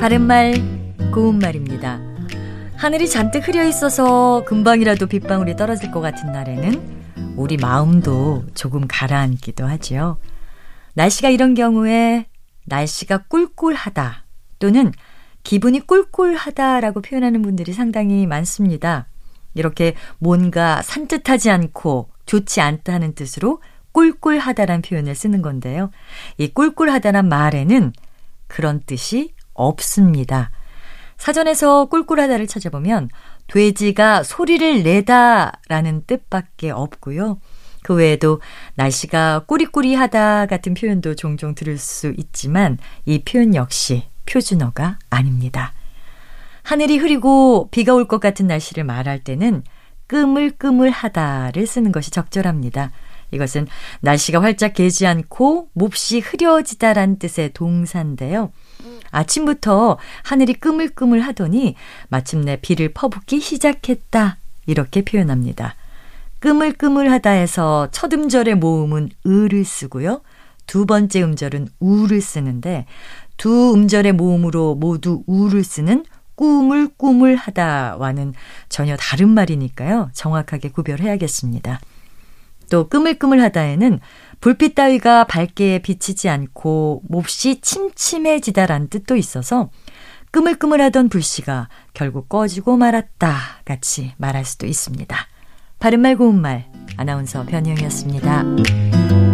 바른말 고운말입니다. 하늘이 잔뜩 흐려 있어서 금방이라도 빗방울이 떨어질 것 같은 날에는 우리 마음도 조금 가라앉기도 하지요. 날씨가 이런 경우에 날씨가 꿀꿀하다 또는 기분이 꿀꿀하다라고 표현하는 분들이 상당히 많습니다. 이렇게 뭔가 산뜻하지 않고 좋지 않다는 뜻으로 꿀꿀하다란 표현을 쓰는 건데요. 이 꿀꿀하다란 말에는 그런 뜻이 없습니다. 사전에서 꿀꿀하다를 찾아보면 돼지가 소리를 내다라는 뜻밖에 없고요. 그 외에도 날씨가 꾸리꾸리하다 같은 표현도 종종 들을 수 있지만 이 표현 역시 표준어가 아닙니다. 하늘이 흐리고 비가 올 것 같은 날씨를 말할 때는 끄물끄물하다를 쓰는 것이 적절합니다. 이것은 날씨가 활짝 개지 않고 몹시 흐려지다란 뜻의 동사인데요. 아침부터 하늘이 끄물끄물 하더니 마침내 비를 퍼붓기 시작했다. 이렇게 표현합니다. 끄물끄물하다에서 첫 음절의 모음은 을을 쓰고요. 두 번째 음절은 우를 쓰는데 두 음절의 모음으로 모두 우를 쓰는 꾸물꾸물하다와는 전혀 다른 말이니까요. 정확하게 구별해야겠습니다. 또 끄물끄물하다에는 불빛 따위가 밝게 비치지 않고 몹시 침침해지다란 뜻도 있어서 끄물끄물하던 불씨가 결국 꺼지고 말았다 같이 말할 수도 있습니다. 바른말 고운말 아나운서 변희영이었습니다.